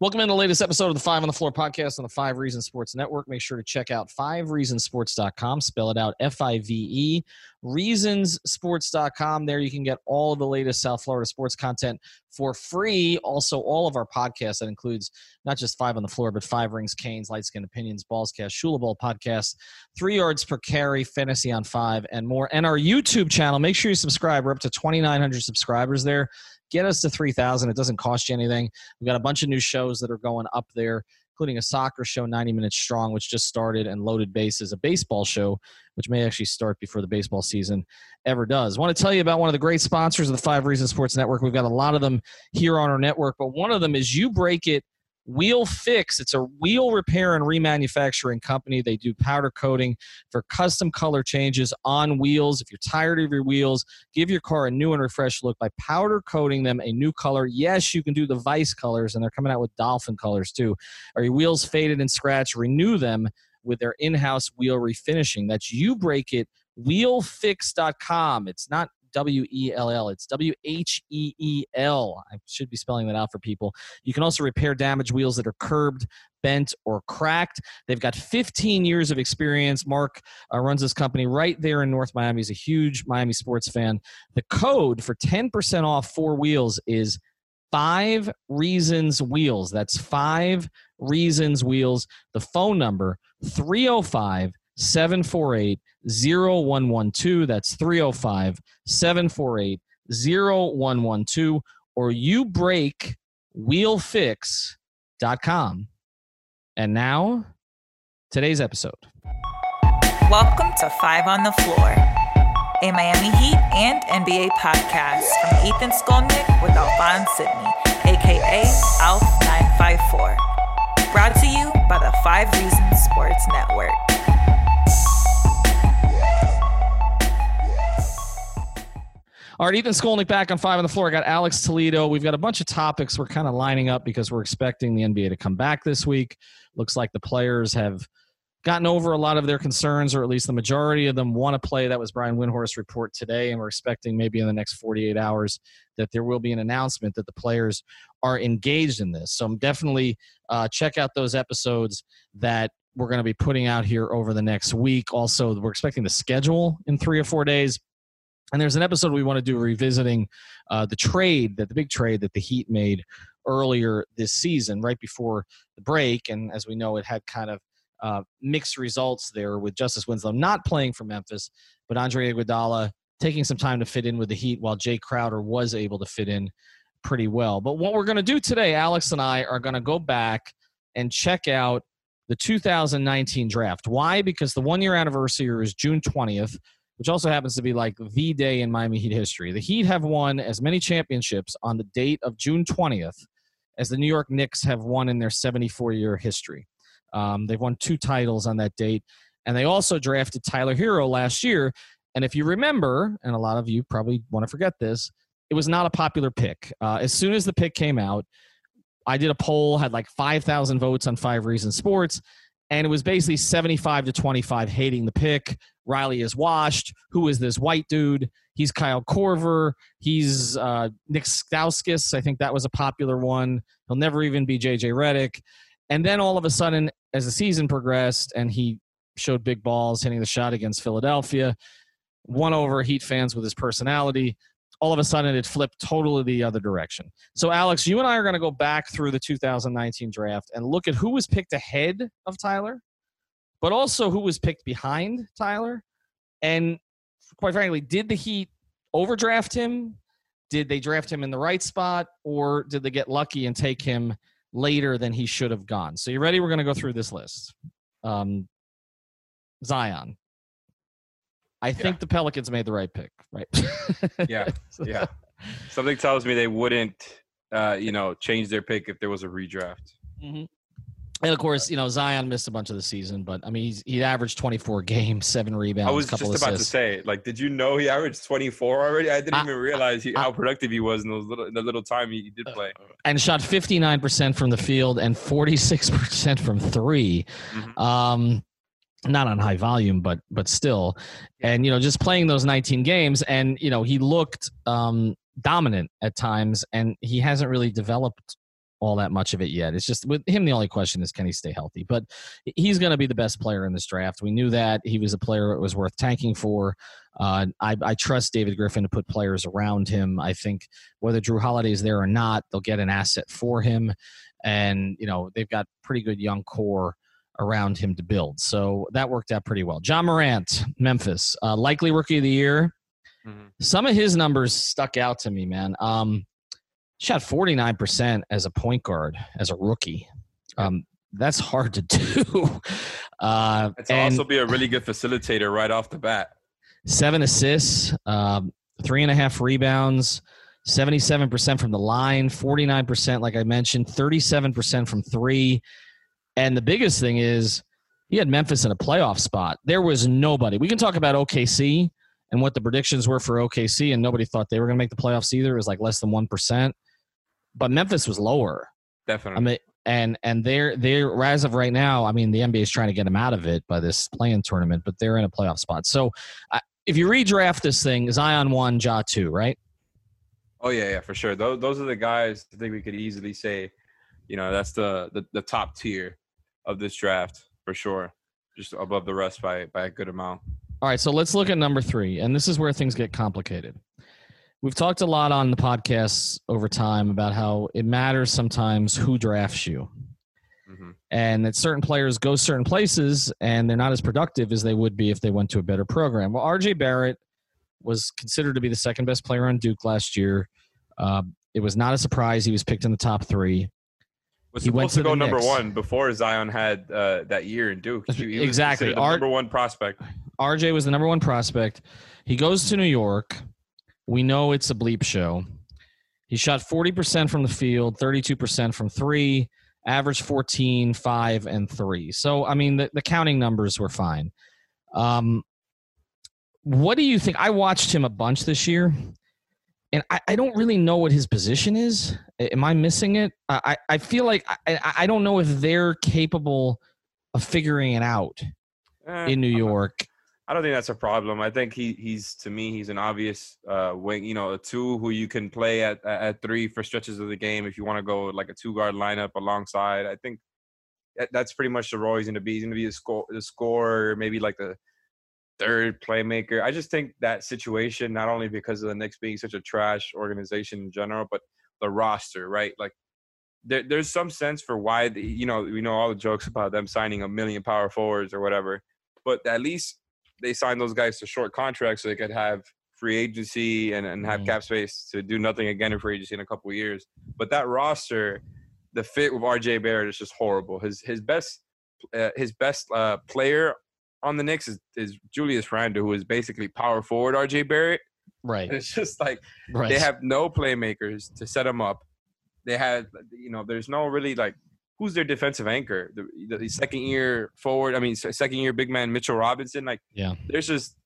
Welcome in the latest episode of the Five on the Floor podcast on the Five Reasons Sports Network. Make sure to check out fivereasonsports.com. Spell it out F I V E. Reasonsports.com. There you can get all of the latest South Florida sports content for free. Also, all of our podcasts that includes not just Five on the Floor, but Five Rings, Canes, Light Skin Opinions, Ballscast, Shula Ball podcast, Three Yards Per Carry, Fantasy on Five, and more. And our YouTube channel. Make sure you subscribe. We're up to 2,900 subscribers there get us to 3000 it doesn't cost you anything. We've got a bunch of new shows that are going up there including a soccer show 90 minutes strong which just started and loaded bases a baseball show which may actually start before the baseball season ever does. I want to tell you about one of the great sponsors of the five reasons sports network. We've got a lot of them here on our network but one of them is you break it Wheel Fix. It's a wheel repair and remanufacturing company. They do powder coating for custom color changes on wheels. If you're tired of your wheels, give your car a new and refreshed look by powder coating them a new color. Yes, you can do the Vice colors, and they're coming out with Dolphin colors too. Are your wheels faded and scratched? Renew them with their in-house wheel refinishing. That's you break it wheelfix.com. It's not W E L L. It's W H E E L. I should be spelling that out for people. You can also repair damaged wheels that are curbed, bent, or cracked. They've got 15 years of experience. Mark uh, runs this company right there in North Miami. He's a huge Miami sports fan. The code for 10% off four wheels is five reasons wheels. That's five reasons wheels. The phone number 305 748 0112. That's 305 748 0112. Or you break wheelfix.com. And now, today's episode. Welcome to Five on the Floor, a Miami Heat and NBA podcast from Ethan Skolnick with Alphonse Sidney, aka Alf954. Brought to you by the Five Reasons Sports Network. All right, Ethan Skolnick back on five on the floor. I got Alex Toledo. We've got a bunch of topics we're kind of lining up because we're expecting the NBA to come back this week. Looks like the players have gotten over a lot of their concerns, or at least the majority of them want to play. That was Brian Windhorst's report today, and we're expecting maybe in the next 48 hours that there will be an announcement that the players are engaged in this. So definitely uh, check out those episodes that we're going to be putting out here over the next week. Also, we're expecting the schedule in three or four days. And there's an episode we want to do revisiting uh, the trade that the big trade that the Heat made earlier this season, right before the break. And as we know, it had kind of uh, mixed results there with Justice Winslow not playing for Memphis, but Andre Iguodala taking some time to fit in with the Heat while Jae Crowder was able to fit in pretty well. But what we're going to do today, Alex and I are going to go back and check out the 2019 draft. Why? Because the one year anniversary is June 20th which also happens to be like the day in Miami Heat history. The Heat have won as many championships on the date of June 20th as the New York Knicks have won in their 74 year history. Um, they've won two titles on that date. And they also drafted Tyler Herro last year. And if you remember, and a lot of you probably want to forget this, it was not a popular pick. Uh, as soon as the pick came out, I did a poll, had like 5,000 votes on Five Reasons Sports, and it was basically 75 to 25 hating the pick. Riley is washed. Who is this white dude? He's Kyle Korver. He's uh, Nick Stauskas. I think that was a popular one. He'll never even be JJ Redick. And then all of a sudden, as the season progressed and he showed big balls hitting the shot against Philadelphia, won over Heat fans with his personality all of a sudden it flipped totally the other direction. So, Alex, you and I are going to go back through the 2019 draft and look at who was picked ahead of Tyler, but also who was picked behind Tyler. And quite frankly, did the Heat overdraft him? Did they draft him in the right spot, or did they get lucky and take him later than he should have gone? So, you ready? We're going to go through this list. Um, Zion, I think yeah. the Pelicans made the right pick, right? yeah, yeah. Something tells me they wouldn't uh, you know, change their pick if there was a redraft. Mm-hmm. And of course, you know Zion missed a bunch of the season, but I mean he's he averaged 24 games, seven rebounds. I was just about assists. to say, like, did you know he averaged 24 already? I didn't I- even realize he, I- how productive he was in those little in the little time he, he did play. and shot 59% from the field and 46% from 3 Mhm. um not on high volume but but still. And you know just playing those 19 games and you know he looked um dominant at times and he hasn't really developed all that much of it yet. It's just with him the only question is can he stay healthy? But he's going to be the best player in this draft. We knew that. He was a player it was worth tanking for. Uh, I, I trust David Griffin to put players around him. I think whether Jrue Holiday is there or not, they'll get an asset for him, and you know they've got pretty good young core around him to build. So that worked out pretty well. Ja Morant, Memphis, uh, likely rookie of the year. Mhm. Some of his numbers stuck out to me, man. Um, shot forty nine percent as a point guard as a rookie. Um, that's hard to do. Uh, It's and- also be a really good facilitator right off the bat. seven assists, um, three and a half rebounds, 77% from the line, 49%, like I mentioned, 37% from three. And the biggest thing is he had Memphis in a playoff spot. There was nobody. We can talk about OKC and what the predictions were for OKC, and nobody thought they were going to make the playoffs either. It was like less than 1%. But Memphis was lower. Definitely. I mean, and and they're they're as of right now. I mean, the NBA is trying to get them out of it by this playing tournament, but they're in a playoff spot. So, I if you redraft this thing, Zion one, Ja two, right? Oh yeah, yeah, for sure. Those those are the guys. I think we could easily say, you know, that's the the, the top tier of this draft for sure. Just above the rest by by a good amount. All right, so let's look at number three, and this is where things get complicated. We've talked a lot on the podcasts over time about how it matters sometimes who drafts you. hmm and that certain players go certain places and they're not as productive as they would be if they went to a better program. Well, RJ Barrett was considered to be the second best player on Duke last year. Uh, it was not a surprise he was picked in the top three. Was He went supposed to to go number Knicks. one before Zion had uh, that year in Duke. He- he was Exactly. Art- number one prospect. RJ was the number one prospect. He goes to New York. We know it's a bleep show. He shot 40% from the field, 32% from three, average 14, 5, and 3. So, I mean, the, the counting numbers were fine. Um, what do you think? I watched him a bunch this year, and I, I don't really know what his position is. Am I missing it? I, I feel like I, I don't know if they're capable of figuring it out Eh, in New York. I don't think that's a problem. I think he he's to me he's an obvious uh, wing. You know, a two who you can play at at three for stretches of the game if you want to go like a two guard lineup alongside. I think that's pretty much the role he's going to be. He's going to be the score the scorer, maybe like the third playmaker. I just think that situation not only because of the Knicks being such a trash organization in general, but the roster, right? Like there, there's some sense for why the, you know we know all the jokes about them signing a million power forwards or whatever, but at least they signed those guys to short contracts so they could have free agency and, and have Mhm. cap space to do nothing again in free agency in a couple of years. But that roster, the fit with RJ Barrett is just horrible. His his best uh, his best uh, player on the Knicks is, is Julius Randle, who is basically power forward RJ Barrett. Right. And it's just like Right. they have no playmakers to set them up. They had, you know, there's no really like who's their defensive anchor. The, the second year forward, I mean, second year big man Mitchell Robinson. Like, Yeah. there's just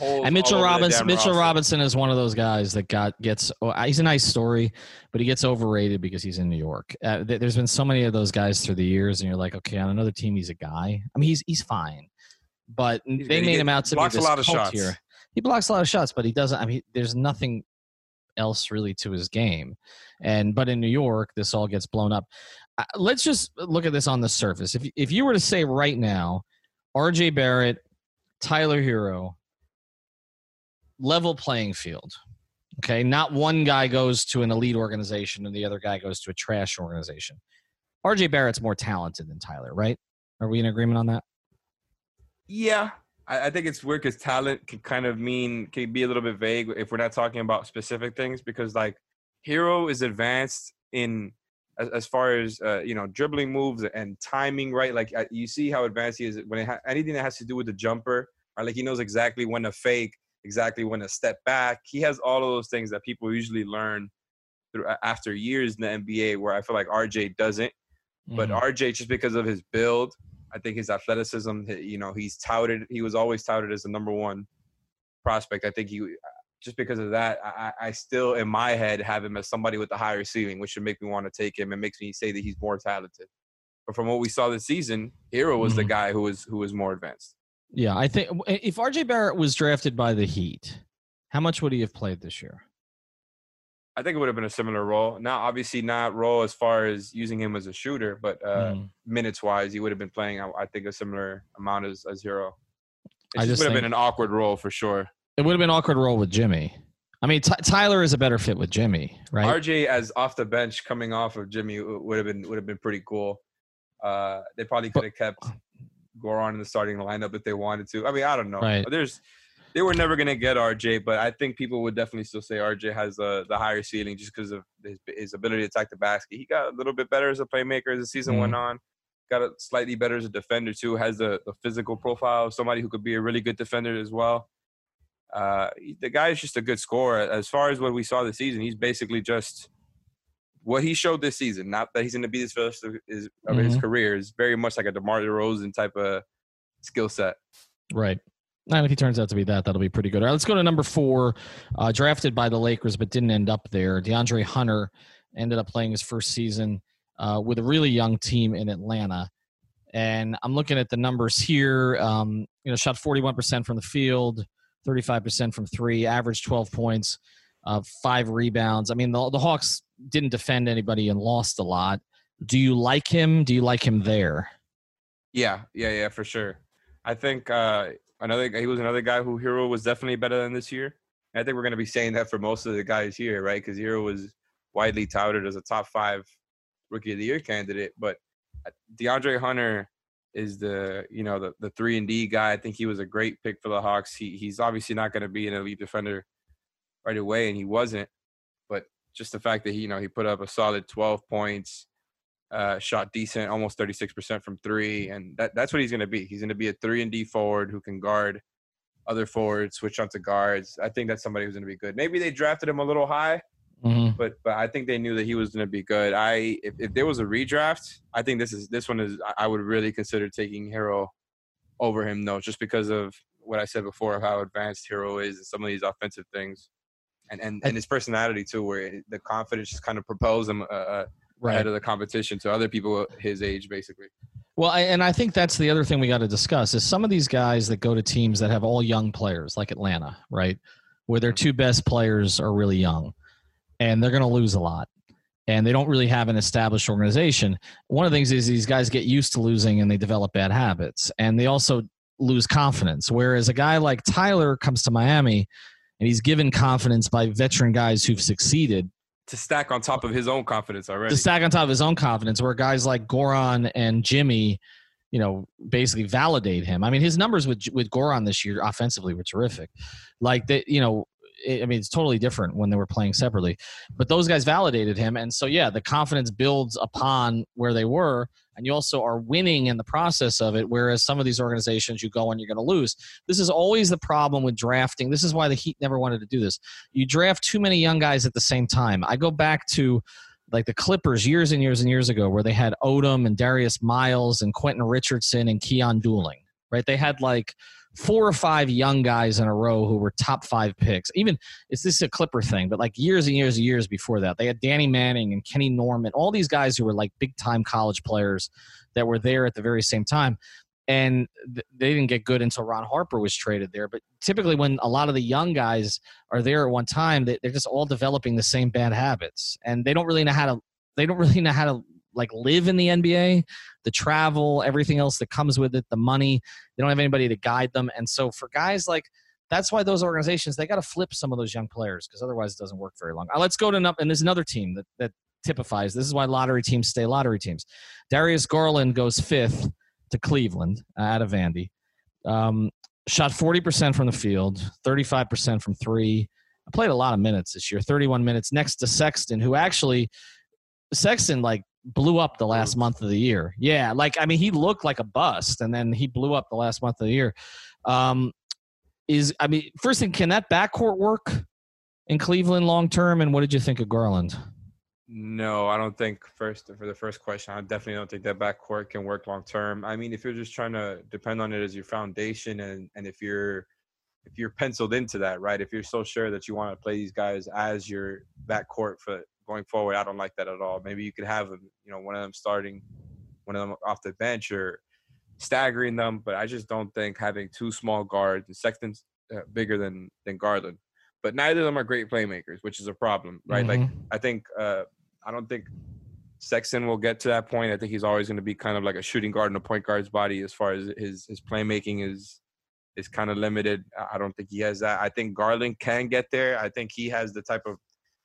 and Mitchell all over the Robinson, Mitchell roster. Robinson is one of those guys that got gets. oh, He's a nice story, but he gets overrated because he's in New York. Uh, there's been so many of those guys through the years, and you're like, okay, on another team, he's a guy. I mean, he's he's fine, but He's they. He made get- him out to be blocks a this lot of shots. here. He blocks a lot of shots, but he doesn't. I mean, there's nothing else really to his game. And but in New York, this all gets blown up. Uh, let's just look at this on the surface. If if you were to say right now, R.J. Barrett, Tyler Herro, level playing field. Okay, not one guy goes to an elite organization and the other guy goes to a trash organization. RJ Barrett's more talented than Tyler, right? Are we in agreement on that? Yeah, I, I think it's weird because talent can kind of mean can be a little bit vague if we're not talking about specific things because like Herro is advanced in as, as far as uh, you know dribbling moves and timing, right? Like uh, you see how advanced he is when it ha- anything that has to do with the jumper, right? Like he knows exactly when to fake, exactly when to step back. He has all of those things that people usually learn through, after years in the NBA where I feel like RJ doesn't. But Mhm. RJ, just because of his build, I think his athleticism, you know, he's touted. He was always touted as the number one prospect. I think he, just because of that, I, I still in my head have him as somebody with a higher ceiling, which should make me want to take him and makes me say that he's more talented. But from what we saw this season, Herro was the Mhm. guy who was who was more advanced. yeah, I think if RJ Barrett was drafted by the Heat, how much would he have played this year? I think it would have been a similar role. Now, obviously, not role as far as using him as a shooter, but uh, Mm. minutes wise, he would have been playing. I, I think a similar amount as, as Herro. It I just would have been an awkward role for sure. It would have been an awkward role with Jimmy. I mean, Ty Tyler is a better fit with Jimmy, right? RJ as off the bench coming off of Jimmy would have been would have been pretty cool. Uh, they probably could have kept Goran in the starting lineup if they wanted to. I mean, I don't know. Right. There's they were never gonna get RJ, but I think people would definitely still say RJ has the the higher ceiling just because of his, his ability to attack the basket. He got a little bit better as a playmaker as the season went Mm-hmm. on. Got a slightly better as a defender too. Has the, the physical profile of somebody who could be a really good defender as well. Uh, the guy is just a good scorer. As far as what we saw this season, he's basically just what he showed this season. Not that he's going to be this for the of his, of his Mhm. career. Is very much like a DeMar DeRozan type of skill set. Right. And if he turns out to be that, that'll be pretty good. All right, let's go to number four. Uh, drafted by the Lakers, but didn't end up there. DeAndre Hunter ended up playing his first season uh, with a really young team in Atlanta. And I'm looking at the numbers here. Um, you know, shot 41% from the field, 35% from three, averaged 12 points, uh, five rebounds. I mean, the, the Hawks didn't defend anybody and lost a lot. Do you like him? Do you like him there? Yeah, yeah, yeah, for sure. I think uh, another he was another guy who Herro was definitely better than this year. And I think we're going to be saying that for most of the guys here, right? Because Herro was widely touted as a top five rookie of the year candidate, but uh, DeAndre Hunter is the you know the the three and D guy. I think he was a great pick for the Hawks. He he's obviously not going to be an elite defender right away, and he wasn't. But just the fact that he you know he put up a solid 12 points, uh, shot decent, almost 36% from three, and that, that's what he's going to be. He's going to be a three and D forward who can guard other forwards, switch onto guards. I think that's somebody who's going to be good. Maybe they drafted him a little high, Mm-hmm. but but I think they knew that he was going to be good. I if, if there was a redraft, I think this is this one is I- would really consider taking Herro over him though, just because of what I said before of how advanced Herro is and some of these offensive things. And, and, and his personality too, where the confidence just kind of propels him uh, uh, ahead of the competition to other people his age, basically. Well, I, and I think that's the other thing we got to discuss is some of these guys that go to teams that have all young players, like Atlanta, right, where their two best players are really young, and they're going to lose a lot, and they don't really have an established organization. One of the things is these guys get used to losing and they develop bad habits, and they also lose confidence. Whereas a guy like Tyler comes to Miami, and he's given confidence by veteran guys who've succeeded To stack on top of his own confidence already. to stack on top of his own confidence, where guys like Goran and Jimmy, you know, basically validate him. I mean, his numbers with with Goran this year offensively were terrific. Like that, you know, I mean, it's totally different when they were playing separately. But those guys validated him, and so yeah, the confidence builds upon where they were, and you also are winning in the process of it. Whereas some of these organizations, you go and you're going to lose. This is always the problem with drafting. This is why the Heat never wanted to do this. You draft too many young guys at the same time. I go back to like the Clippers years and years and years ago, where they had Odom and Darius Miles and Quentin Richardson and Keyon Dooling, right? They had like four or five young guys in a row who were top five picks. Even it's this is a Clipper thing, but like years and years and years before that, they had Danny Manning and Kenny Norman, all these guys who were like big time college players that were there at the very same time. And th- they didn't get good until Ron Harper was traded there. But typically, when a lot of the young guys are there at one time, they, they're just all developing the same bad habits, and they don't really know how to. They don't really know how to like live in the NBA, the travel, everything else that comes with it, the money. They don't have anybody to guide them, and so for guys like that's why those organizations they got to flip some of those young players because otherwise it doesn't work very long. Uh, let's go to another, and there's another team that that typifies. This is why lottery teams stay lottery teams. Darius Garland goes fifth to Cleveland uh, out of Vandy. Um, shot 40% from the field, 35% from three. I played a lot of minutes this year, 31 minutes next to Sexton, who actually Sexton like blew up the last month of the year. Yeah, like I mean, he looked like a bust, and then he blew up the last month of the year. Um, is I mean, first thing, can that backcourt work in Cleveland long term? And what did you think of Garland? No, I don't think first for the first question. I definitely don't think that backcourt can work long term. I mean, if you're just trying to depend on it as your foundation, and and if you're if you're penciled into that, right? If you're so sure that you want to play these guys as your backcourt for going forward, I don't like that at all. Maybe you could have you know, one of them starting, one of them off the bench, or staggering them. But I just don't think having two small guards and Sexton's uh, bigger than than Garland. But neither of them are great playmakers, which is a problem, right? Mm-hmm. Like I think uh, I don't think Sexton will get to that point. I think he's always going to be kind of like a shooting guard in a point guard's body as far as his his playmaking is is kind of limited. I don't think he has that. I think Garland can get there. I think he has the type of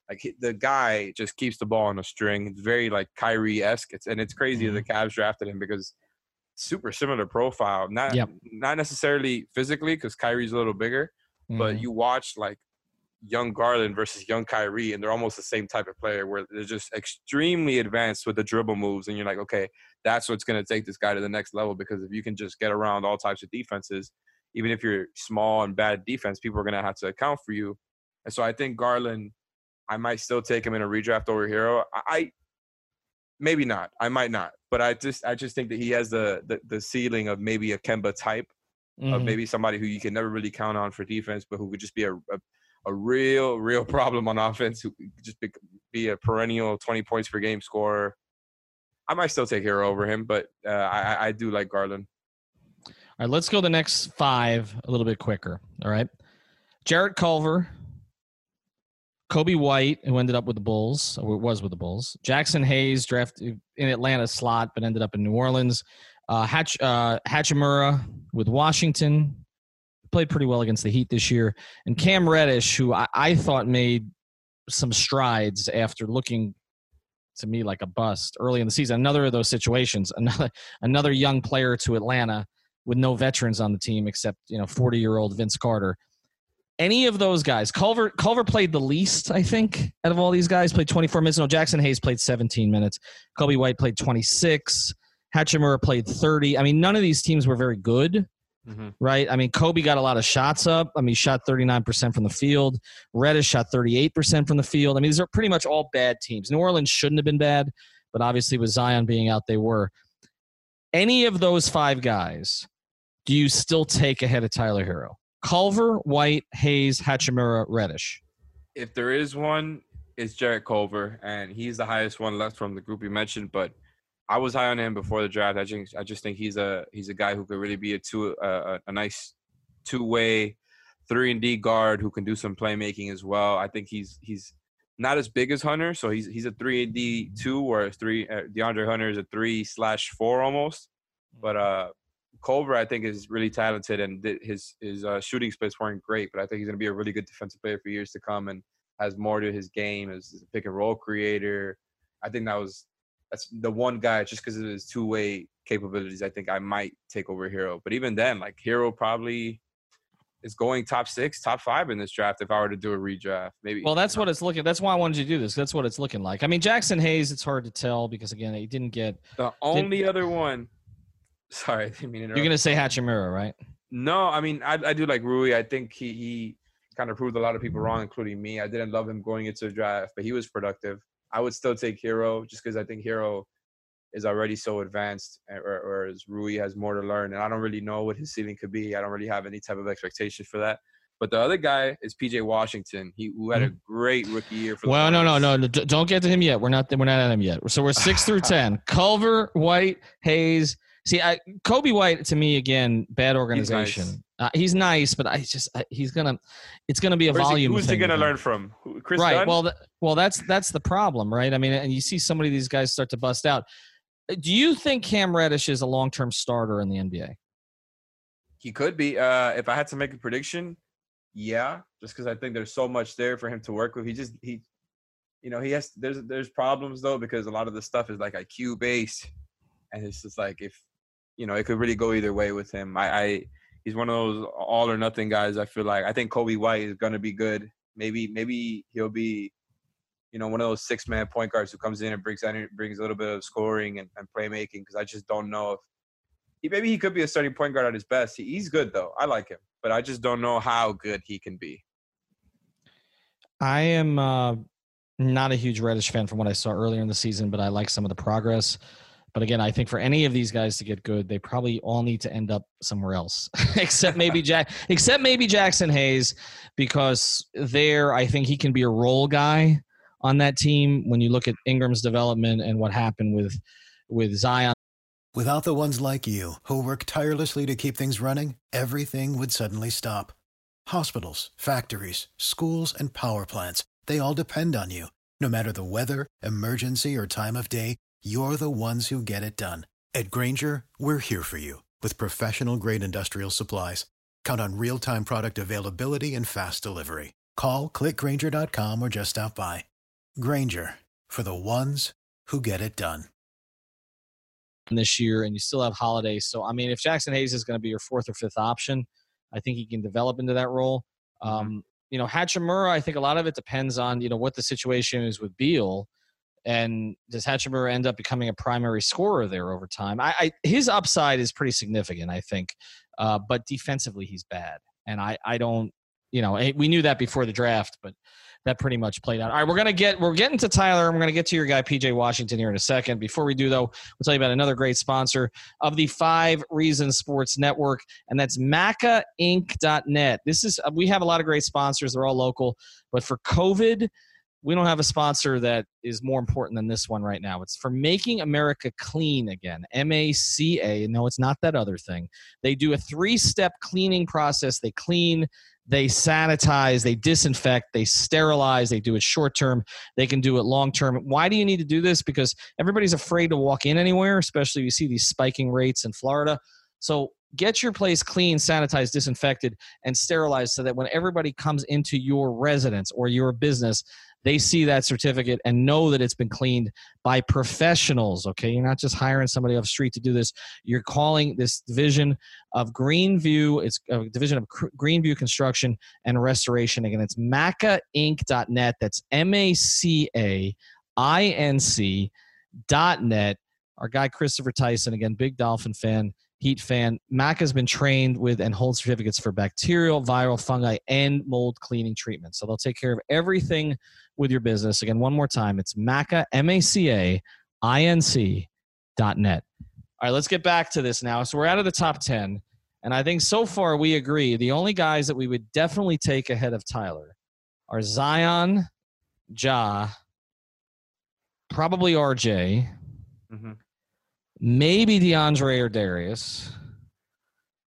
like the guy just keeps the ball on a string. It's very like Kyrie esque. It's and it's crazy Mm-hmm. the Cavs drafted him because super similar profile. Not Yep. not necessarily physically because Kyrie's a little bigger, but Mhm. you watch like young Garland versus young Kyrie, and they're almost the same type of player where they're just extremely advanced with the dribble moves, and you're like, okay, that's what's going to take this guy to the next level because if you can just get around all types of defenses, even if you're small and bad defense, people are going to have to account for you. And so I think Garland, I might still take him in a redraft over Herro. I, I maybe not. I might not, but I just I just think that he has the the, the ceiling of maybe a Kemba type of Mhm. maybe somebody who you can never really count on for defense, but who could just be a a, a real real problem on offense, who could just be, be a perennial twenty points per game scorer. I might still take Herro over him, but uh, I I- I do like Garland. All right, let's go the next five a little bit quicker. All right. Jarrett Culver, Coby White, who ended up with the Bulls, or was with the Bulls. Jaxson Hayes, drafted in Atlanta slot, but ended up in New Orleans. Uh, Hatch, uh, Hachimura with Washington, played pretty well against the Heat this year. And Cam Reddish, who I, I thought made some strides after looking to me like a bust early in the season. Another of those situations, another another young player to Atlanta with no veterans on the team except you know 40 year old Vince Carter. Any of those guys, Culver Culver played the least, I think, out of all these guys. Played 24 minutes. No, Jaxson Hayes played 17 minutes. Coby White played 26. Hachimura played 30. I mean, none of these teams were very good, mm-hmm. right? I mean, Coby got a lot of shots up. I mean, shot 39% from the field. Reddish shot 38% from the field. I mean, these are pretty much all bad teams. New Orleans shouldn't have been bad, but obviously with Zion being out, they were. Any of those five guys, do you still take ahead of Tyler Herro? Culver, White, Hayes, Hachimura, Reddish. If there is one, it's Jarrett Culver, and he's the highest one left from the group you mentioned. But I was high on him before the draft. I just I just think he's a he's a guy who could really be a two a nice two way three and D guard who can do some playmaking as well. I think he's he's not as big as Hunter, so he's he's a three and D two, whereas three uh, DeAndre Hunter is a three slash four almost. But uh, Culver, I think, is really talented, and th- his his uh, shooting splits weren't great, but I think he's going to be a really good defensive player for years to come, and has more to his game as a pick and roll creator. I think that was that's the one guy just because of his two way capabilities. I think I might take over Herro, but even then, like Herro probably is going top six, top five in this draft if I were to do a redraft. Maybe. Well, that's what it's looking. That's why I wanted you to do this. That's what it's looking like. I mean, Jaxson Hayes. It's hard to tell because again, he didn't get. the only other one. Sorry, I didn't mean to You're gonna say Hachimura, right? No, I mean I, I do like Rui. I think he he kind of proved a lot of people wrong, including me. I didn't love him going into the draft, but he was productive. I would still take Herro just because I think Herro is already so advanced, eh, or- whereas Rui has more to learn, and I don't really know what his ceiling could be. I don't really have any type of expectation for that. But the other guy is PJ Washington. He who had a great rookie year for. the. Well, no, no, no, no. Don't get to him yet. We're not. We're not at him yet. So we're six through ten. Culver, White, Hayes. See, I, Coby White to me again, bad organization. He's nice, uh, he's nice but I just I, he's gonna. It's gonna be a Where's volume. He, who's thing he gonna learn from? Kris right. Dunn? Well, th- well, that's that's the problem, right? I mean, and you see some of these guys start to bust out. Do you think Cam Reddish is a long-term starter in the NBA? He could be. Uh, if I had to make a prediction, yeah, just because I think there's so much there for him to work with. He just he, you know, he has there's there's problems though because a lot of the stuff is like IQ based, and it's just like if you know it could really go either way with him. I, I he's one of those all or nothing guys. I feel like I think Coby White is gonna be good. Maybe maybe he'll be. You know, one of those six-man point guards who comes in and brings brings a little bit of scoring and, and playmaking. Because I just don't know if he maybe he could be a starting point guard at his best. He, he's good though. I like him, but I just don't know how good he can be. I am. Uh, Not a huge Reddish fan from what I saw earlier in the season, but I like some of the progress. But again, I think for any of these guys to get good, they probably all need to end up somewhere else, except maybe Jack, except maybe Jaxson Hayes, because there I think he can be a role guy on that team. When you look at Ingram's development and what happened with with Zion, without the ones like you who work tirelessly to keep things running, everything would suddenly stop. Hospitals, factories, schools, and power plants—they all depend on you. No matter the weather, emergency, or time of day you're the ones who get it done. At Grainger, we're here for you with professional grade industrial supplies. Count on real time product availability and fast delivery. Call clickgrainger.com or just stop by. Grainger for the ones who get it done. This year, and you still have holidays. So, I mean, if Jaxson Hayes is going to be your fourth or fifth option, I think he can develop into that role. Mm-hmm. Um, you know, Hachimura, I think a lot of it depends on, you know, what the situation is with Beal and does Hachimura end up becoming a primary scorer there over time? I, I his upside is pretty significant, I think, uh, but defensively he's bad, and I I don't you know we knew that before the draft, but that pretty much played out. All right, we're gonna get we're getting to Tyler. We're gonna get to your guy PJ Washington here in a second. Before we do though, we'll tell you about another great sponsor of the Five Reasons Sports Network, and that's MACAInc.net. This is we have a lot of great sponsors. They're all local, but for COVID we don't have a sponsor that is more important than this one right now. It's for making America clean again. M A C A. No, it's not that other thing. They do a three step cleaning process. They clean, they sanitize, they disinfect, they sterilize, they do it short term, they can do it long term. Why do you need to do this? Because everybody's afraid to walk in anywhere, especially you see these spiking rates in Florida. So get your place clean, sanitized, disinfected, and sterilized so that when everybody comes into your residence or your business, they see that certificate and know that it's been cleaned by professionals. Okay, you're not just hiring somebody off street to do this. You're calling this division of Greenview. It's a division of Greenview Construction and Restoration. Again, it's MACAInc.net. That's M A C A I N C dot net. Our guy Christopher Tyson, again, big Dolphin fan. Heat fan. Mac has been trained with and holds certificates for bacterial, viral, fungi, and mold cleaning treatment. So they'll take care of everything with your business. Again, one more time, it's Maca, M A C A I N C dot net. All right, let's get back to this now. So we're out of the top 10. And I think so far we agree the only guys that we would definitely take ahead of Tyler are Zion, Ja, probably RJ, mm-hmm. maybe DeAndre or Darius.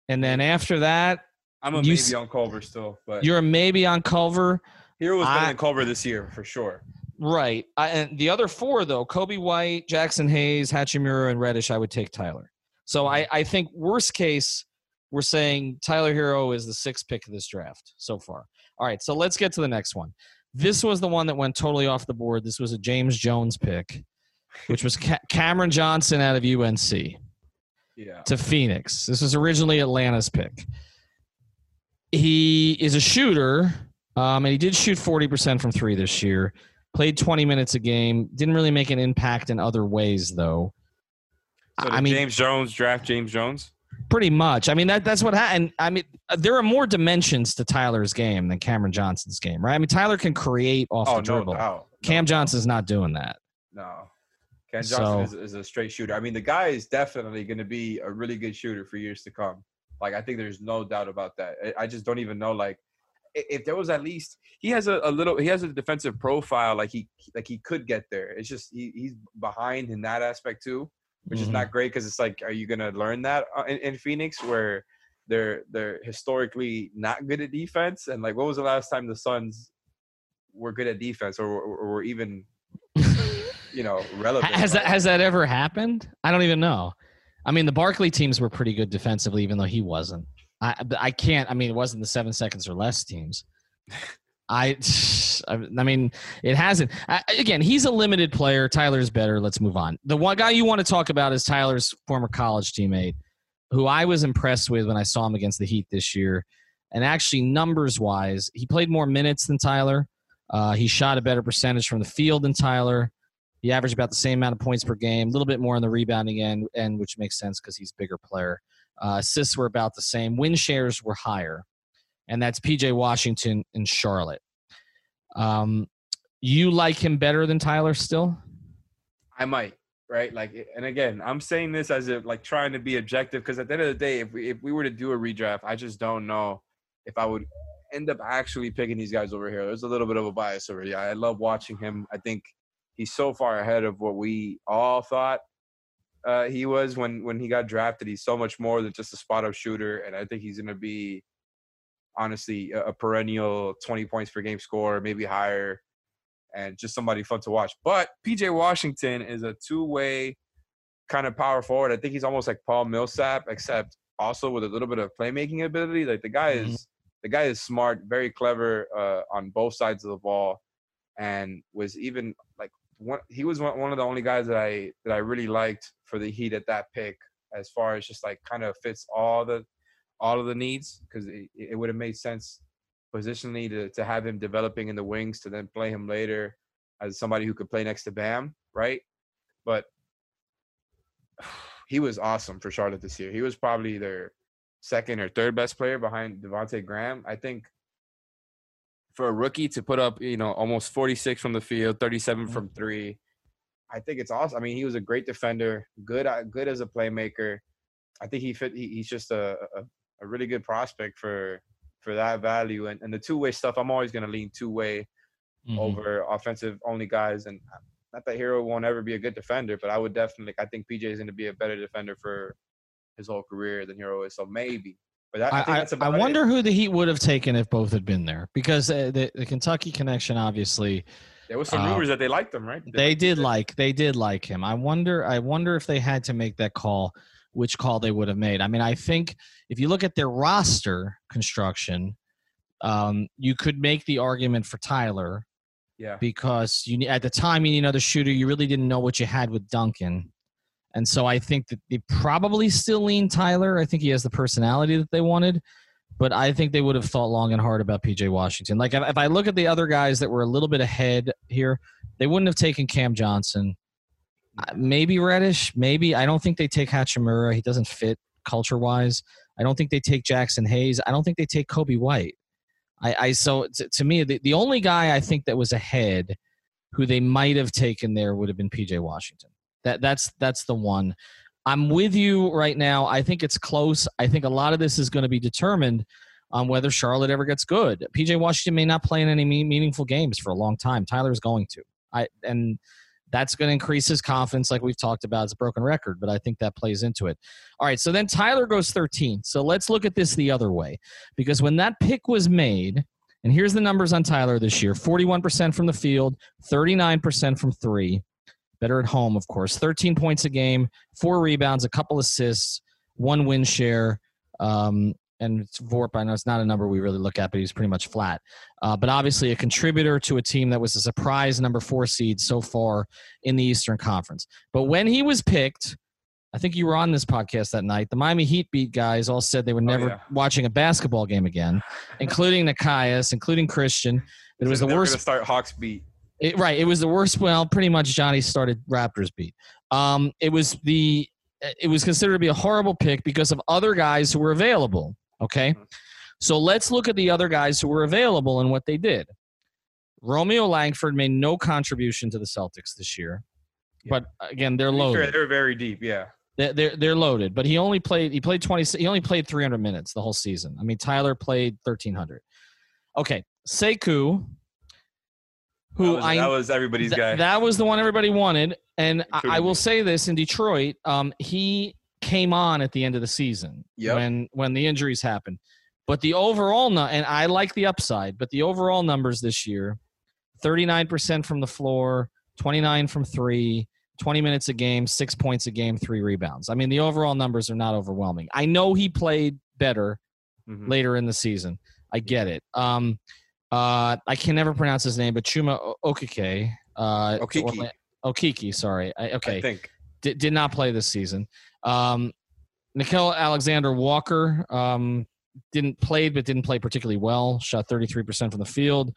And then after that, I'm a maybe on Culver still, but you're a maybe on Culver. Herro was better than Culver this year for sure. Right. I, and the other four, though, Coby White, Jaxson Hayes, Hachimura, and Reddish, I would take Tyler. So I, mm-hmm. I think worst case, we're saying Tyler Herro is the sixth pick of this draft so far. All right, so let's get to the next one. This was the one that went totally off the board. This was a James Jones pick, which was Ca- Cameron Johnson out of UNC yeah. to Phoenix. This was originally Atlanta's pick. He is a shooter um, and he did shoot 40% from three this year. Played 20 minutes a game. Didn't really make an impact in other ways, though. So I mean, James Jones draft James Jones. Pretty much. I mean, that that's what happened. I mean, there are more dimensions to Tyler's game than Cameron Johnson's game, right? I mean, Tyler can create off oh, the dribble. No Cam no, Johnson's not doing that. No. Cam Johnson so, is, is a straight shooter. I mean, the guy is definitely going to be a really good shooter for years to come. Like, I think there's no doubt about that. I just don't even know, like, if there was at least he has a, a, little he has a defensive profile like he like he could get there. It's just he, he's behind in that aspect too, which mm-hmm. is not great because it's like, are you gonna learn that uh, in, in, Phoenix where they're they're historically not good at defense? And like, what was the last time the Suns were good at defense or, or, or were even you know relevant? Has that has that ever happened? I don't even know. I mean, the Barkley teams were pretty good defensively, even though he wasn't. I I can't. I mean, it wasn't the seven seconds or less teams. I, I mean, it hasn't. I, again, he's a limited player. Tyler's better. Let's move on. The one guy you want to talk about is Tyler's former college teammate, who I was impressed with when I saw him against the Heat this year. And actually, numbers wise, he played more minutes than Tyler. Uh, he shot a better percentage from the field than Tyler. He averaged about the same amount of points per game, a little bit more on the rebounding end, and which makes sense because he's a bigger player. Uh, assists were about the same. Win shares were higher, and that's PJ Washington in Charlotte. Um, you like him better than Tyler still? I might, right? Like, and again, I'm saying this as if like trying to be objective because at the end of the day, if we if we were to do a redraft, I just don't know if I would end up actually picking these guys over here. There's a little bit of a bias over here. I love watching him. I think he's so far ahead of what we all thought uh, he was when when he got drafted. He's so much more than just a spot up shooter, and I think he's going to be honestly a, a perennial 20 points per game scorer, maybe higher, and just somebody fun to watch. But PJ Washington is a two way kind of power forward. I think he's almost like Paul Millsap, except also with a little bit of playmaking ability. Like the guy Mhm. is the guy is smart, very clever uh, on both sides of the ball, and was even like one. He was one, one of the only guys that I that I really liked for the Heat at that pick, as far as just like kind of fits all the all of the needs because it, it would have made sense positionally to to have him developing in the wings to then play him later as somebody who could play next to Bam, right? But he was awesome for Charlotte this year. He was probably their second or third best player behind Devonte Graham. I think for a rookie to put up, you know, almost 46 from the field, 37 from three, I think it's awesome. I mean, he was a great defender, good, uh, good as a playmaker. I think he fit. He, he's just a, a a really good prospect for for that value and, and the two way stuff. I'm always going to lean two way Mhm. over offensive only guys. And not that Herro won't ever be a good defender, but I would definitely. I think PJ is going to be a better defender for his whole career than Herro is. So maybe. But that, I, I, that's I, I about it. wonder who the Heat would have taken if both had been there because uh, the, the Kentucky connection, obviously, There was some uh, rumors that they liked him, right? they did liked like they did like him. I wonder I wonder if they had to make that call, which call they would have made. I mean, I think if you look at their roster construction, um, you could make the argument for Tyler Yeah. because you at the time you need another shooter. You really didn't know what you had with Duncan, and so I think that they probably still lean Tyler. I think he has the personality that they wanted, but I think they would have thought long and hard about PJ Washington. Like if, I look at the other guys that were a little bit ahead here, they wouldn't have taken Cam Johnson. Uh, Maybe Reddish, maybe I don't think they take Hachimura. He doesn't fit culture wise. I don't think they take Jaxson Hayes. I don't think they take Coby White. I, I so to me the, the only guy I think that was ahead who they might have taken there would have been PJ Washington. That that's that's the one. I'm with you right now. I think it's close. I think a lot of this is going to be determined on whether Charlotte ever gets good. PJ Washington may not play in any meaningful games for a long time. Tyler's going to. I and that's going to increase his confidence, like we've talked about. It's a broken record, but I think that plays into it. All right, so then Tyler goes 13. So let's look at this the other way, because when that pick was made, and here's the numbers on Tyler this year: 41% from the field, 39% from three. Better at home, of course. 13 points a game, four rebounds, a couple assists, one win share. Um, and it's Vorp, I know it's not a number we really look at, but he's pretty much flat. Uh, but obviously, a contributor to a team that was a surprise number four seed so far in the Eastern Conference. But when he was picked, I think you were on this podcast that night. The Miami Heat beat guys all said they were never yeah. watching a basketball game again, including Nekias, including Christian. It was the worst start Hawks beat. It, right. It was the worst. Well, pretty much Johnny started Raptors beat. Um, it was the. It was considered to be a horrible pick because of other guys who were available. Okay, so let's look at the other guys who were available and what they did. Romeo Langford made no contribution to the Celtics this year, but again, they're loaded. Sure, they're very deep. Yeah. They're, they're they're loaded, but he only played he played twenty he only played three hundred minutes the whole season. I mean Tyler played thirteen hundred. Okay, Sekou, who that was, I that was everybody's Th- guy. That was the one everybody wanted, and I, I will say this: in Detroit, um, he came on at the end of the season Yep. when when the injuries happened. But the overall, nu- and I like the upside, but the overall numbers this year: thirty nine percent from the floor, twenty nine from three. 20 minutes a game, six points a game, three rebounds. I mean, the overall numbers are not overwhelming. I know he played better Mhm. later in the season. I get it. Um, uh, I can never pronounce his name, but Chuma Okike. Uh, Okiki. Orla- Okiki, sorry. I, I okay, think. did, did not play this season. Um, Nickeil Alexander Walker um, didn't play, but didn't play particularly well. Shot 33% from the field.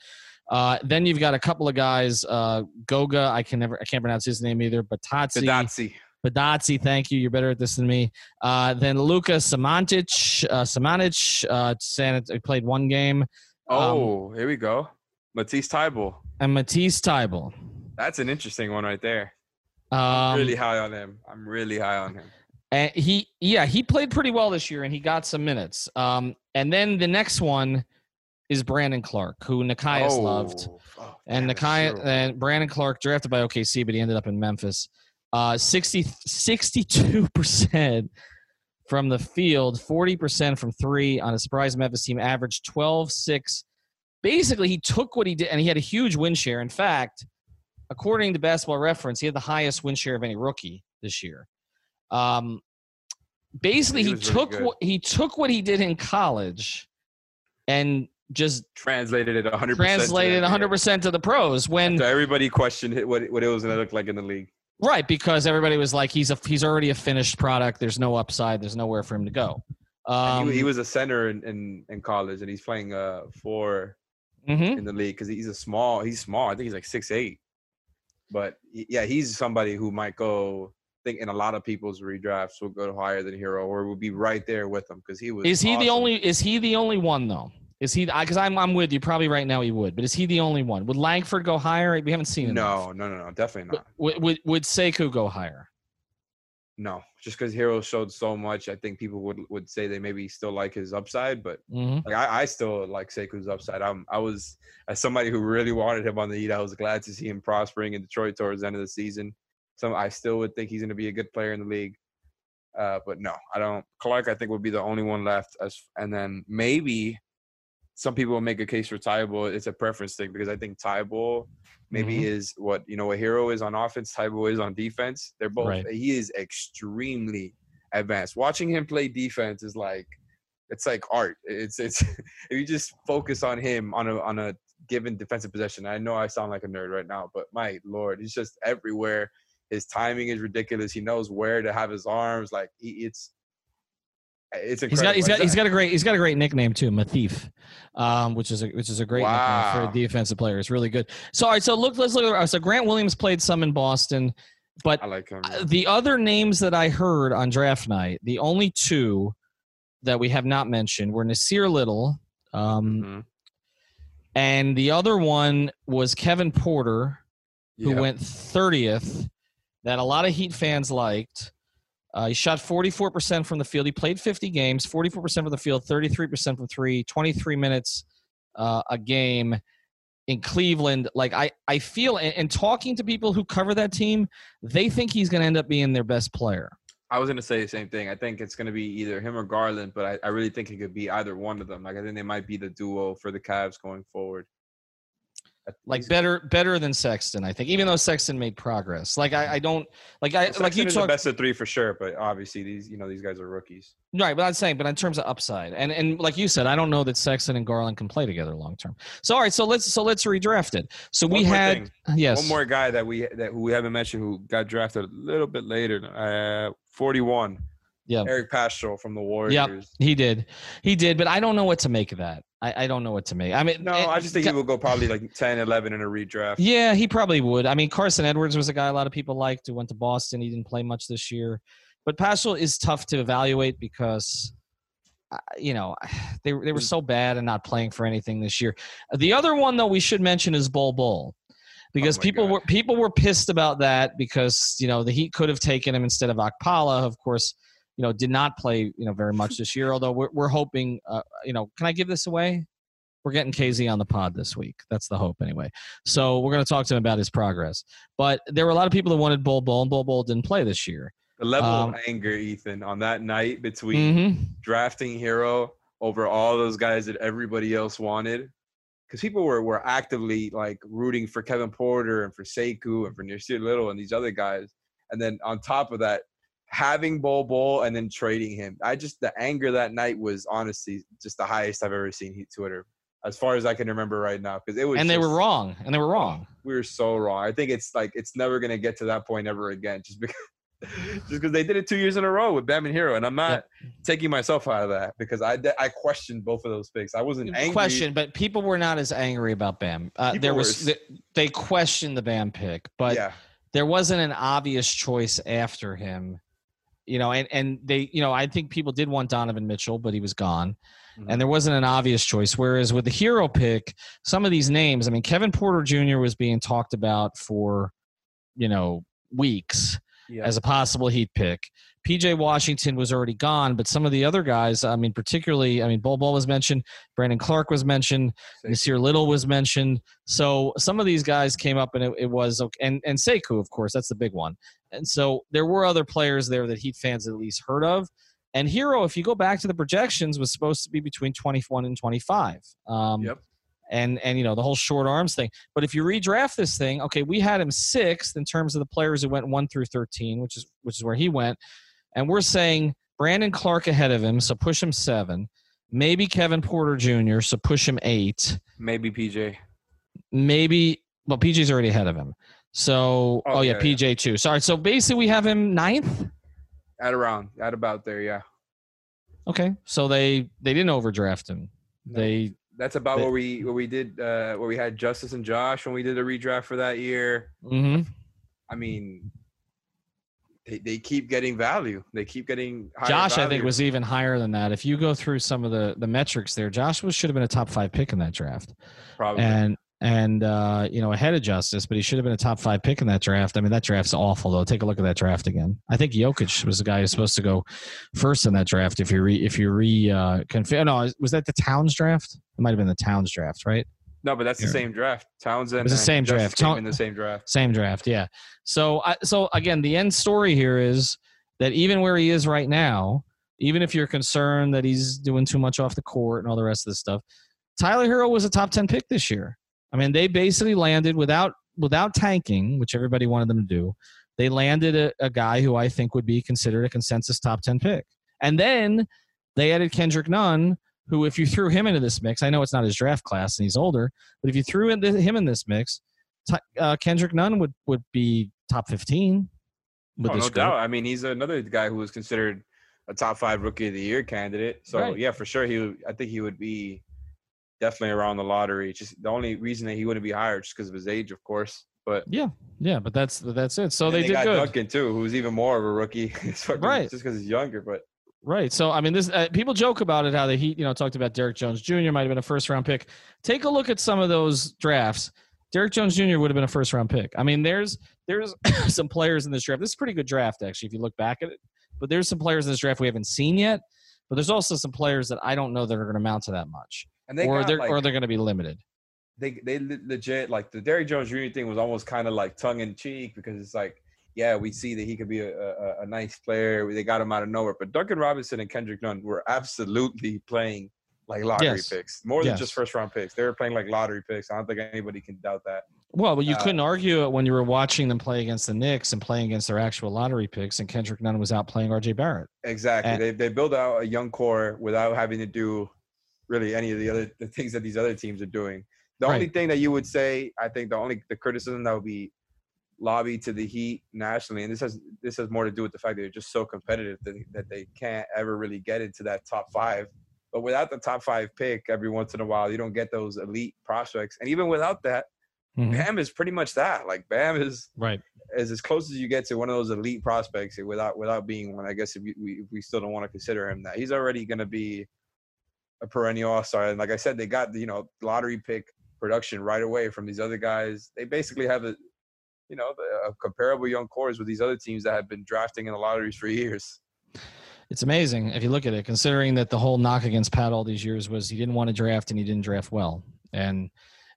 Uh, then you've got a couple of guys. Uh, Goga, I can never, I can't pronounce his name either. Batazzi, Gadazzi. Badazzi, thank you. You're better at this than me. Uh, then Luka Samantic, uh, Samantic, uh, San, played one game. Um, Oh, here we go. Matisse Thybulle. and Matisse Thybulle. That's an interesting one right there. Um, I'm really high on him. I'm really high on him. And he, yeah, he played pretty well this year, and he got some minutes. Um, and then the next one is Brandon Clarke, who Nekias loved, oh, and Nekias true. and Brandon Clarke drafted by OKC, but he ended up in Memphis. Uh, 62 percent from the field, forty percent from three on a surprise Memphis team, averaged 12-6. Basically, he took what he did, and he had a huge win share. In fact, according to Basketball Reference, he had the highest win share of any rookie this year. Um, basically, He he, really took what he took what he did in college, and just translated it 100. translated 100 percent to the pros. When So everybody questioned what what it was going to look like in the league. Right, because everybody was like, he's a he's already a finished product. There's no upside. There's nowhere for him to go. Um, he, he was a center in, in, in college, and he's playing uh four mhm. in the league because he's a small. He's small. I think he's like six eight. But yeah, he's somebody who might go. I think in a lot of people's redrafts will go higher than Herro, or will be right there with him because he was. Is he the only? Is he the only one though? Is he? Because I'm I'm with you. Probably right now he would, but is he the only one? Would Langford go higher? We haven't seen it. No, no, no, no, definitely not. Would, would would Sekou go higher? No, just because Herro showed so much, I think people would would say they maybe still like his upside, but hmm like I, I still like Sekou's upside. I'm I was as somebody who really wanted him on the Heat, I was glad to see him prospering in Detroit towards the end of the season. So I still would think he's going to be a good player in the league. Uh, but no, I don't. Clarke, I think, would be the only one left. As and then maybe some people make a case for Thybulle. It's a preference thing because I think Thybulle maybe Mhm. is what you know a Herro is on offense. Thybulle is on defense. They're both. Right. He is extremely advanced. Watching him play defense is like it's like art. It's it's if you just focus on him on a on a given defensive possession. I know I sound like a nerd right now, but my lord, he's just everywhere. His timing is ridiculous. He knows where to have his arms. Like he, it's it's incredible. He's got he's got he's got a great he's got a great nickname too, Mathif, um, which is a which is a great Wow. nickname for a defensive player. It's really good. So all right, so look let's look at so Grant Williams played some in Boston, but I like him. Uh, the other names that I heard on draft night, the only two that we have not mentioned were Nassir Little, um, Mhm. and the other one was Kevin Porter, who Yeah. went 30th, that a lot of Heat fans liked. Uh, he shot 44% from the field. He played 50 games, 44% from the field, 33% from three, 23 minutes uh, a game in Cleveland. Like I, I feel, and, and talking to people who cover that team, they think he's going to end up being their best player. I was gonna say the same thing. I think it's gonna be either him or Garland, but I, I really think it could be either one of them. Like I think they might be the duo for the Cavs going forward. Like better, better than Sexton, I think. Even though Sexton made progress, like I, I don't like I like you talk. best of three for sure, but obviously these you know these guys are rookies. Right, but I'm saying, but in terms of upside, and and like you said, I don't know that Sexton and Garland can play together long term. So all right, so let's so let's redraft it. So we One more had thing. yes, One more guy that we that who we haven't mentioned who got drafted a little bit later, uh, forty-one. Yeah. Eric Paschall from the Warriors. Yeah, he did, he did, but I don't know what to make of that. I, I don't know what to make. I mean, No, eh, I just think he will go probably like 10, 11 in a redraft. Yeah, he probably would. I mean, Carsen Edwards was a guy a lot of people liked who went to Boston. He didn't play much this year, but Paschall is tough to evaluate because, you know, they they were so bad and not playing for anything this year. The other one though we should mention is Bol Bol. Because Oh people God. were people were pissed about that because you know the Heat could have taken him instead of Okpala. Of course, you know did not play you know very much this year. Although we're we're hoping, uh, you know, can I give this away? We're getting KZ on the pod this week. That's the hope anyway. So we're going to talk to him about his progress. But there were a lot of people that wanted Bol Bol, and Bol Bol didn't play this year. The level Um, of anger, Ethan, on that night between Mm-hmm. drafting Herro over all those guys that everybody else wanted. Because people were, were actively like rooting for Kevin Porter and for Sekou and for Nassir Little and these other guys. And then on top of that, having Bol Bol and then trading him. I just the anger that night was honestly just the highest I've ever seen Heat Twitter, as far as I can remember right now. Because it was And they were wrong. And they were wrong. we were so wrong. I think it's like it's never gonna get to that point ever again, just because just because they did it two years in a row with Bam and Herro, and I'm not taking myself out of that because I I questioned both of those picks. I wasn't angry. Question, but people were not as angry about Bam. Uh, there was they questioned the Bam pick, but yeah, there wasn't an obvious choice after him you know, and and they, you know, I think people did want Donovan Mitchell, but he was gone, Mhm. and there wasn't an obvious choice. Whereas with the Herro pick, some of these names, I mean, Kevin Porter Jr. was being talked about for, you know, weeks as a possible Heat pick. PJ Washington was already gone, but some of the other guys, I mean, particularly, I mean, Bol Bol was mentioned, Brandon Clarke was mentioned, Nassir Little was mentioned. So some of these guys came up, and it, it was and and Sekou, of course, that's the big one. And so there were other players there that Heat fans at least heard of. And Herro, if you go back to the projections, was supposed to be between 21 and 25. Um, Yep. And and you know the whole short arms thing. But if you redraft this thing, okay, we had him sixth in terms of the players who went one through 13, which is which is where he went. And we're saying Brandon Clarke ahead of him, so push him seven. Maybe Kevin Porter Jr., so push him eight. Maybe PJ. Maybe well, PJ's already ahead of him. So oh, Oh, yeah, yeah, yeah. PJ too. Sorry. So basically we have him ninth. At around, at about there, yeah. Okay. So they they didn't overdraft him. No. They That's about They- where we where we did uh where we had Justice and Josh when we did a redraft for that year. mhm. I mean, they, they keep getting value. They keep getting higher Josh, I think, was even higher than that. If you go through some of the the metrics there, Josh was should have been a top five pick in that draft. probably and and uh, you know ahead of Justice, but he should have been a top five pick in that draft. I mean, that draft's awful though. Take a look at that draft again. I think Jokic was the guy who's supposed to go first in that draft. If you re if you re uh, conf- no, was that the Towns draft? It might have been the Towns draft, right? No, but that's the same draft. Townsend. It was the same draft. Town- in the same draft. Same draft, yeah. So I, so again, the end story here is that even where he is right now, even if you're concerned that he's doing too much off the court and all the rest of this stuff, Tyler Herro was a top ten pick this year. I mean, they basically landed without without tanking, which everybody wanted them to do. They landed a, a guy who I think would be considered a consensus top ten pick, and then they added Kendrick Nunn, who, if you threw him into this mix, I know it's not his draft class and he's older, but if you threw in the, him in this mix, uh, Kendrick Nunn would would be top fifteen. With Oh, no group. doubt. I mean, he's another guy who was considered a top five rookie of the year candidate. So Right. yeah, for sure, he. Would, I think he would be definitely around the lottery. Just the only reason that he wouldn't be higher just because of his age, of course. But Yeah, yeah, but that's that's it. So they, they did got good, Duncan too, who's even more of a rookie. Fucking- Right. Just because he's younger, but right? So I mean, this uh, people joke about it how the Heat, you know, talked about Derrick Jones Jr. might have been a first round pick. Take a look at some of those drafts. Derrick Jones Jr. would have been a first round pick. I mean, there's there's some players in this draft. This is a pretty good draft actually, if you look back at it. But there's some players in this draft we haven't seen yet. But there's also some players that I don't know that are going to amount to that much, and they or they're like, or they're going to be limited. they they legit like the Derrick Jones Jr. thing was almost kind of like tongue in cheek because it's like, yeah, we see that he could be a, a, a nice player. They got him out of nowhere, but Duncan Robinson and Kendrick Nunn were absolutely playing like lottery Yes. picks, more than Yes. just first round picks. They were playing like lottery picks. I don't think anybody can doubt that. Well, but you Uh, couldn't argue it when you were watching them play against the Knicks and playing against their actual lottery picks, and Kendrick Nunn was out playing R.J. Barrett. Exactly. And- they they build out a young core without having to do really any of the other the things that these other teams are doing. The only thing that you would say, I think, the only the criticism that would be lobbied to the Heat nationally, and this has this has more to do with the fact that they're just so competitive that, that they can't ever really get into that top five. But without the top five pick, every once in a while, you don't get those elite prospects. And even without that, mm-hmm. Bam is pretty much that. Like Bam is Right. is as close as you get to one of those elite prospects without without being one. I guess if we, we, if we still don't want to consider him that, he's already going to be a perennial all star. And like I said, they got you know lottery pick production right away from these other guys. They basically have a you know a uh, comparable young cores with these other teams that have been drafting in the lotteries for years. It's amazing if you look at it, considering that the whole knock against Pat all these years was he didn't want to draft and he didn't draft well. And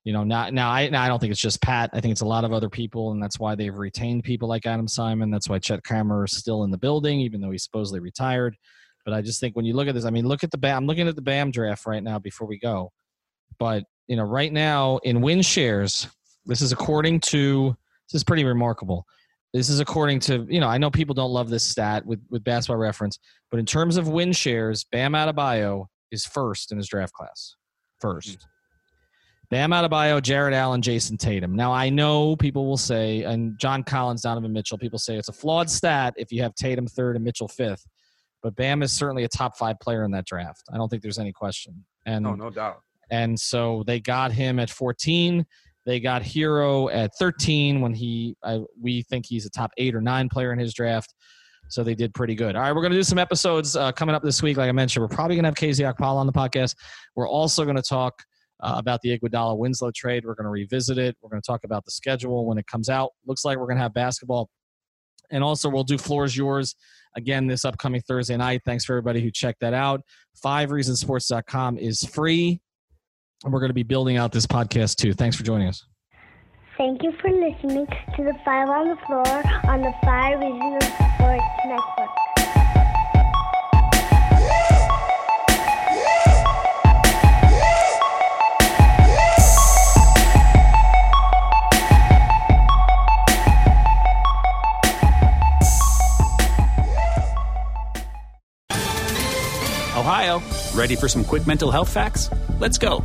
you know, not now I now I don't think it's just Pat. I think it's a lot of other people, and that's why they've retained people like Adam Simon. That's why Chet Kammerer is still in the building, even though he's supposedly retired. But I just think when you look at this, I mean, look at the Bam. I'm looking at the Bam draft right now before we go. But you know, right now in win shares, this is according to this is pretty remarkable. This is according to you know I know people don't love this stat with with Basketball Reference, but in terms of win shares, Bam Adebayo is first in his draft class. First. Bam Adebayo, Jarrett Allen, Jayson Tatum. Now I know people will say, and John Collins, Donovan Mitchell, people say it's a flawed stat if you have Tatum third and Mitchell fifth, but Bam is certainly a top five player in that draft. I don't think there's any question. And No, no doubt. and so they got him at 14. They got Herro at 13 when he, I, we think he's a top eight or nine player in his draft. So they did pretty good. All right, we're going to do some episodes uh, coming up this week. Like I mentioned, we're probably going to have KZ Okpala on the podcast. We're also going to talk uh, about the Iguodala Winslow trade. We're going to revisit it. We're going to talk about the schedule when it comes out. Looks like we're going to have basketball. And also, we'll do Floors Yours again this upcoming Thursday night. Thanks for everybody who checked that out. Five FiveReasonsports.com is free. And we're going to be building out this podcast too. Thanks for joining us. Thank you for listening to the Five on the Floor on the Five Reasons Sports Network. Ohio, ready for some quick mental health facts? Let's go.